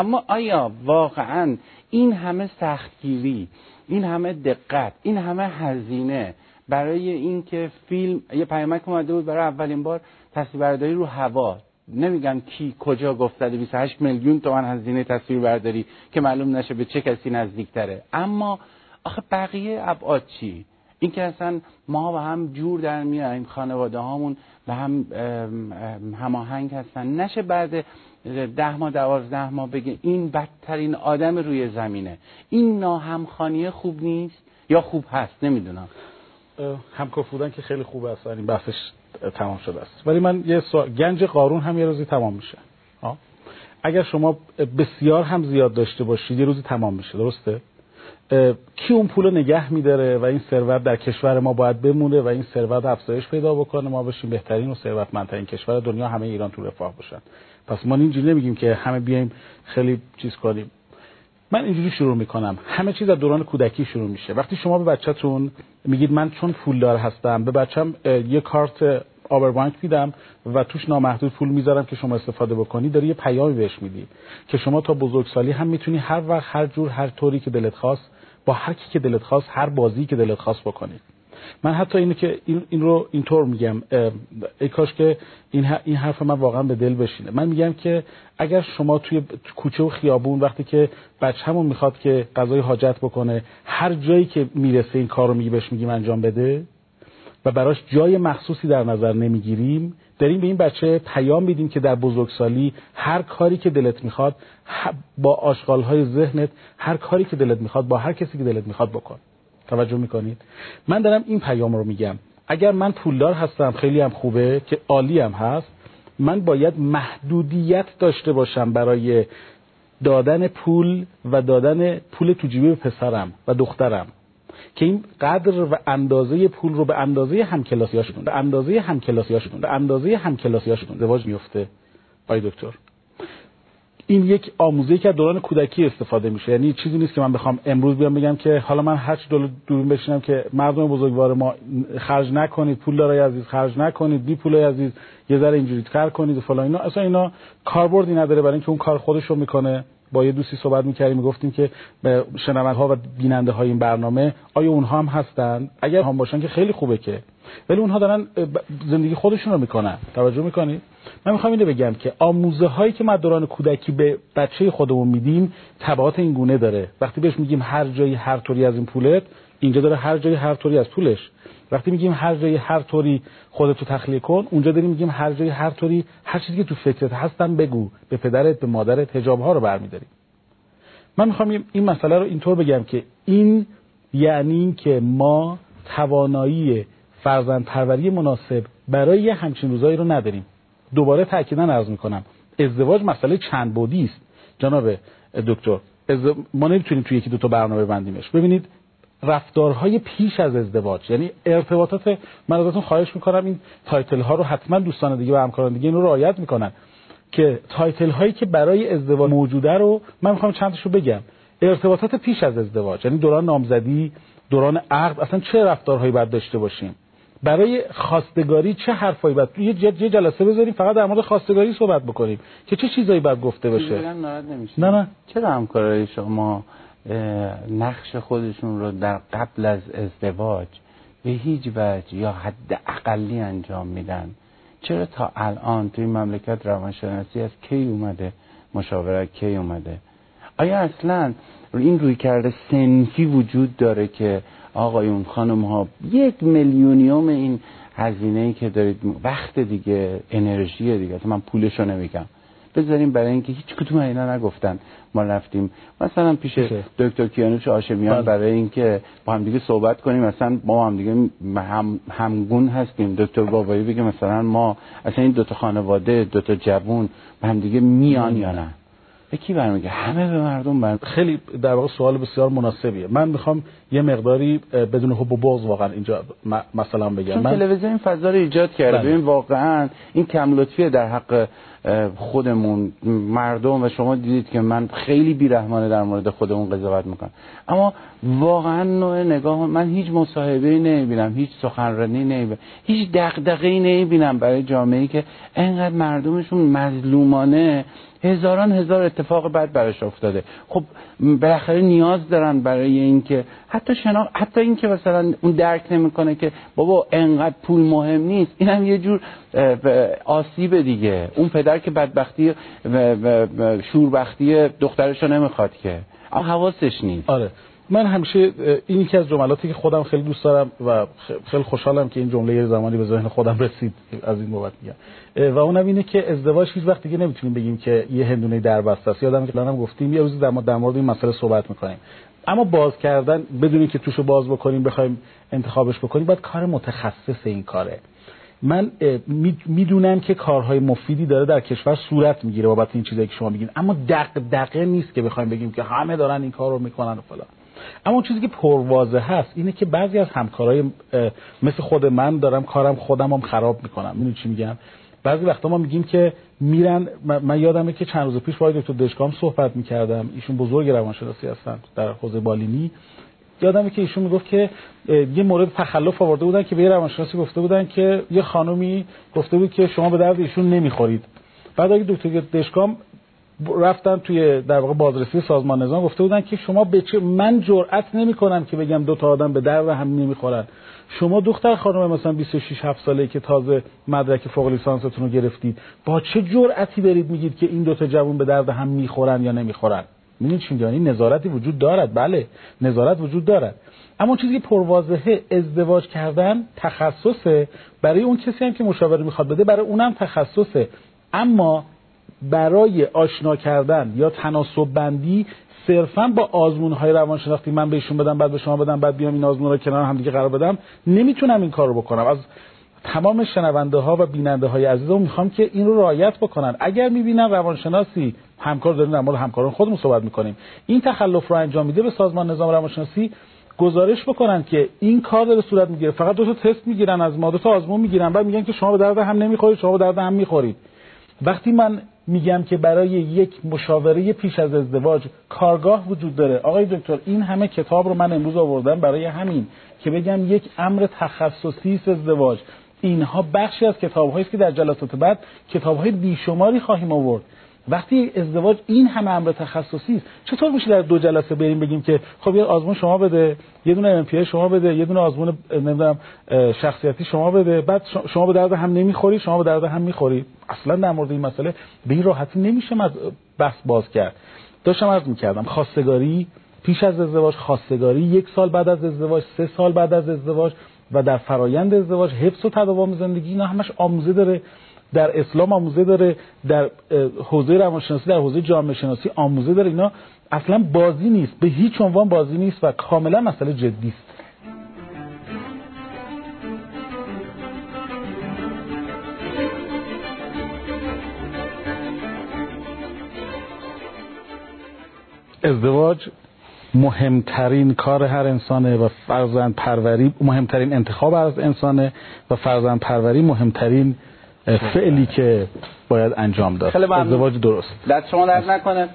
اما آیا واقعا این همه سختگیری این همه دقت این همه هزینه برای اینکه فیلم یه پیامک اومده بود برای اولین بار تصویربرداری رو هوا. نمیگم کی کجا گفت 28 میلیون تومن هزینه تصویر برداری که معلوم نشه به چه کسی نزدیکتره. اما آخه بقیه ابعاد چی؟ این که اصلا ما با هم جور در میایم خانواده هامون به هم هماهنگ هستن. نشه بعد ده ماه دوازده ماه بگه این بدترین آدم روی زمینه. این ناهمخانی خوب نیست یا خوب هست؟ نمی‌دونم. همکار بودن که خیلی خوب است این بحثش تمام شده است. ولی من یه سوال گنج قارون هم یه روزی تمام میشه. اگر شما بسیار هم زیاد داشته باشید یه روزی تمام میشه. درسته؟ کی اون پول نگه میداره و این ثروت در کشور ما باید بمونه و این ثروت افزایش پیدا بکنه؟ ما بشیم بهترین و ثروتمندترین کشور دنیا همه ایران تو رفاه باشن. پس ما اینجوری نمیگیم که همه بیایم خیلی چیز کنیم. من اینجوری شروع می‌کنم. همه چیز از دوران کودکی شروع میشه. وقتی شما به بچهتون میگید من چون پولدار هستم به بچم یه کارت آبربانک میدم و توش نامحدود پول می‌ذارم که شما استفاده بکنی. داری یه پیامی بهش میدی که شما تا بزرگسالی هم می‌تونی هر وقت هر جور هر طوری که دلت خواست با هر کی که دلت خواست هر بازی که دلت خواست بکنید من حتی اینو که این, این رو اینطور میگم ای کاش که این, این حرف من واقعا به دل بشینه. من میگم که اگر شما توی کوچه و خیابون وقتی که همون می‌خواد که غذای حاجت بکنه هر جایی که می‌رسه این کار رو میگی بهش میگیم انجام بده. و براش جای مخصوصی در نظر نمی‌گیریم. داریم به این بچه پیام میدیم که در بزرگسالی هر کاری که دلت می‌خواد با آشغالهای ذهنت هر کاری که دلت می‌خواد با هر کسی که دلت می‌خواد بکن. توجه می‌کنید؟ من دارم این پیام رو میگم. اگر من پولدار هستم خیلی هم خوبه که عالی هم هست. من باید محدودیت داشته باشم برای دادن پول و دادن پول تو جیبه به پسرم و دخترم. که این قدر و اندازه پول رو به اندازه همکلاسیاشون به اندازه همکلاسیاشون به اندازه همکلاسیاشون ازدواج میفته آی دکتر. این یک آموزه که دوران کودکی استفاده میشه. یعنی چیزی نیست که من بخوام امروز بیام بگم که حالا من هر دلار دورون بشینم که مردم بزرگوار ما خرج نکنید پول دارای عزیز خرج نکنید بی پول عزیز یه ذره اینجوری کار کنید و فلان اینا. اصلا اینا کاربردی نداره برای اینکه اون کار خودش رو می‌کنه. با یه دوستی صحبت می‌کردیم می‌گفتیم که به ها و بیننده های این برنامه آیا اونها هم هستن؟ اگر هم باشن که خیلی خوبه که. ولی اونها دارن زندگی خودشون رو می‌کنن. توجه می‌کنید؟ من می‌خوام اینو بگم که آموزه هایی که ما دوران کودکی به بچه خودمون میدیم تبعات این گونه داره. وقتی بهش میگیم هر جایی هر طوری از این پولت اینجا داره هر جایی هر طوری از پولش. وقتی میگیم هر جایی هر طوری خودتو تخلیه کن اونجا داریم میگیم هر جایی هر طوری هر چیزی که تو فکرت هستن بگو. به پدرت به مادرت حجاب ها رو برمیداری من می‌خوام این مسئله رو اینطور بگم که این یعنی که ما توانایی فرزند پروری مناسب برای همچین روزایی رو نداریم. دوباره تاکیدا عرض می‌کنم ازدواج مسئله چند بودی است. جناب دکتر ما نمی‌تونیم توی یکی دو تا برنامه بندیمش ببینید رفتارهای پیش از ازدواج. یعنی ارتباطات من ازتون خواهش می‌کنم این title ها رو حتما دوستان دیگه و همکاران دیگه اینو رعایت می‌کنن. که title هایی که برای ازدواج موجوده رو من می‌خوام چندش رو بگم. ارتباطات پیش از ازدواج یعنی دوران نامزدی دوران عقد اصلا چه رفتارهایی باید داشته باشیم؟ برای خواستگاری چه حرفایی باید یه جلسه بذاریم فقط در مورد خواستگاری صحبت بکنیم. که چه چیزایی باید گفته بشه نه نه. چرا همکارای شما نقش خودشون رو در قبل از ازدواج به هیچ وجه یا حد اقلی انجام میدن. چرا تا الان توی مملکت روانشناسی از کی اومده؟ مشاورت کی اومده؟ آیا اصلا این روی کرده سنفی وجود داره که آقایون خانم ها یک میلیونیوم این هزینه ای که دارید وقت دیگه انرژی دیگه من پولشو نمیگم. بذاریم برای اینکه هیچ کدوم اینا نگفتن. ما رفتیم. مثلا پیش دکتر کیانوش آشمیان بله. برای اینکه با هم دیگه صحبت کنیم. مثلا با هم دیگه هم همگون هستیم. دکتر بابایی بگه مثلا ما اصلا این دوتا خانواده دوتا جوون با هم دیگه میان یا نه؟ به کی برمیگه همه به مردم بر خیلی در واقع سوال بسیار مناسبیه. من می‌خوام یه مقداری بدون حب و بغض واقعا اینجا مثلا بگم. من تلویزیون این فضا رو ایجاد کرده. بله. ببین واقعا این کم لطفیه در حق خودمون مردم و شما دیدید که من خیلی بیرحمانه در مورد خودمون قضاوت می‌کنم. اما واقعا نوع نگاه من هیچ مصاحبه نمی‌بینم هیچ سخنرانی نمی‌بینم هیچ دغدغه‌ای نمی‌بینم برای جامعه که انقدر مردمشون مظلومانه هزاران هزار اتفاق بد براش افتاده. خب بالاخره نیاز دارن برای اینکه حتی شنا حتی اینکه مثلا اون درک نمی‌کنه که بابا انقدر پول مهم نیست اینم یه جور آسیب دیگه. اون پدر که بدبختی شوربختی دخترشو نمی‌خواد که. اما حواسش نیست. آره. من همیشه این یکی از جملاتی که خودم خیلی دوست دارم و خیلی خوشحالم که این جمله یه زمانی به ذهن خودم رسید از این بابت میگم. و اونم اینه که ازدواج هیچ وقت دیگه نمی‌تونیم بگیم که یه هندونه در بسته است. یادم که هم گفتیم یه روزی در مورد این مسئله صحبت می‌کنیم. اما باز کردن بدون که توشو باز بکنیم بخوایم انتخابش بکنیم باید کار متخصص این کاره. من می‌دونم که کارهای مفیدی داره در کشور صورت می‌گیره بابت این چیزایی که شما میگین. اما دغدغه نیست که بخوایم بگیم که همه دارن این کار رو می‌کنن و فلان. اما چیزی که پروازه هست اینه که بعضی از همکارای مثل خود من دارم کارم خودم هم خراب می‌کنم. می‌دونی چی میگم؟ بعضی وقتا ما میگیم که میرن من یادمه که چند روز پیش با دکتر دشکام صحبت می‌کردم. ایشون بزرگ روانشناسی هستن در حوزه بالینی. یادمه که ایشون می‌گفت که یه مورد تخلف آورده بودن که به یه روانشناسی گفته بودن که یه خانومی گفته بود که شما به درد ایشون نمی‌خورید. بعد اگه دکتر دشکام رفتن توی در واقع بازرسی سازمان نظام گفته بودن که شما به چه من جرئت نمی‌کنم که بگم دو تا آدم به درد هم نمی‌خورن. شما دختر خانم مثلا 26 7 ساله که تازه مدرک فوق لیسانستون رو گرفتید با چه جرأتی برید میگید که این دو تا جوون به درد هم می‌خورن یا نمی‌خورن؟ می‌دونید چی میگم؟ نظارتی وجود دارد بله نظارت وجود دارد. اما چیزی که پروازه ازدواج کردن تخصصه برای اون کسی هم که مشاوره می‌خواد بده برای اونم تخصصه اما برای آشنا کردن یا تناسب بندی صرفا با آزمون های روانشناختی من بهشون بدم بعد به شما بدم بعد بیام این آزمون رو کنار هم دیگه قرار بدم نمی‌تونم این کار رو بکنم. از تمام شنونده ها و بیننده های عزیزم می‌خوام که این رو رعایت بکنن. اگر می‌بینن روانشناسی همکار داریم در مورد همکاران خودمون صحبت می‌کنیم. این تخلف رو انجام میده به سازمان نظام روانشناسی گزارش بکنن که این کار داره صورت می‌گیره. فقط دو تا تست می‌گیرن از ما دو تا آزمون می‌گیرن بعد میگن که شما به درد هم نمی‌خورید شما به درد هم می‌خورید. وقتی من میگم که برای یک مشاوره پیش از ازدواج کارگاه وجود داره آقای دکتر این همه کتاب رو من امروز آوردم برای همین که بگم یک امر تخصصی است ازدواج. اینها بخشی از کتاب است که در جلسات بعد کتاب های بیشماری خواهیم آورد. وقتی ازدواج این همه امر تخصصی است چطور میشه در دو جلسه بریم بگیم که خب یه آزمون شما بده یه دونه ام شما بده یه دونه آزمون نمی‌دونم شخصیتی شما بده بعد شما به درد هم نمی‌خوری شما به درد هم می‌خوری. اصلا در مورد این مسئله به این راحتی نمیشه بحث باز کرد. داشتم عرض می‌کردم خواستگاری پیش از ازدواج خواستگاری یک سال بعد از ازدواج سه سال بعد از ازدواج و در فرایند ازدواج حفظ و تداوم زندگی اینا همش آموزه داره. در اسلام آموزه داره در حوزه روانشناسی در حوزه جامعه شناسی آموزه داره. اینا اصلا بازی نیست به هیچ عنوان بازی نیست و کاملا مسئله جدی است. ازدواج مهمترین کار هر انسانه و فرزند پروری مهمترین انتخاب از انسانه و فرزند پروری مهمترین فعلی که باید انجام داد. ازدواج درست. دست شما درد نکنه.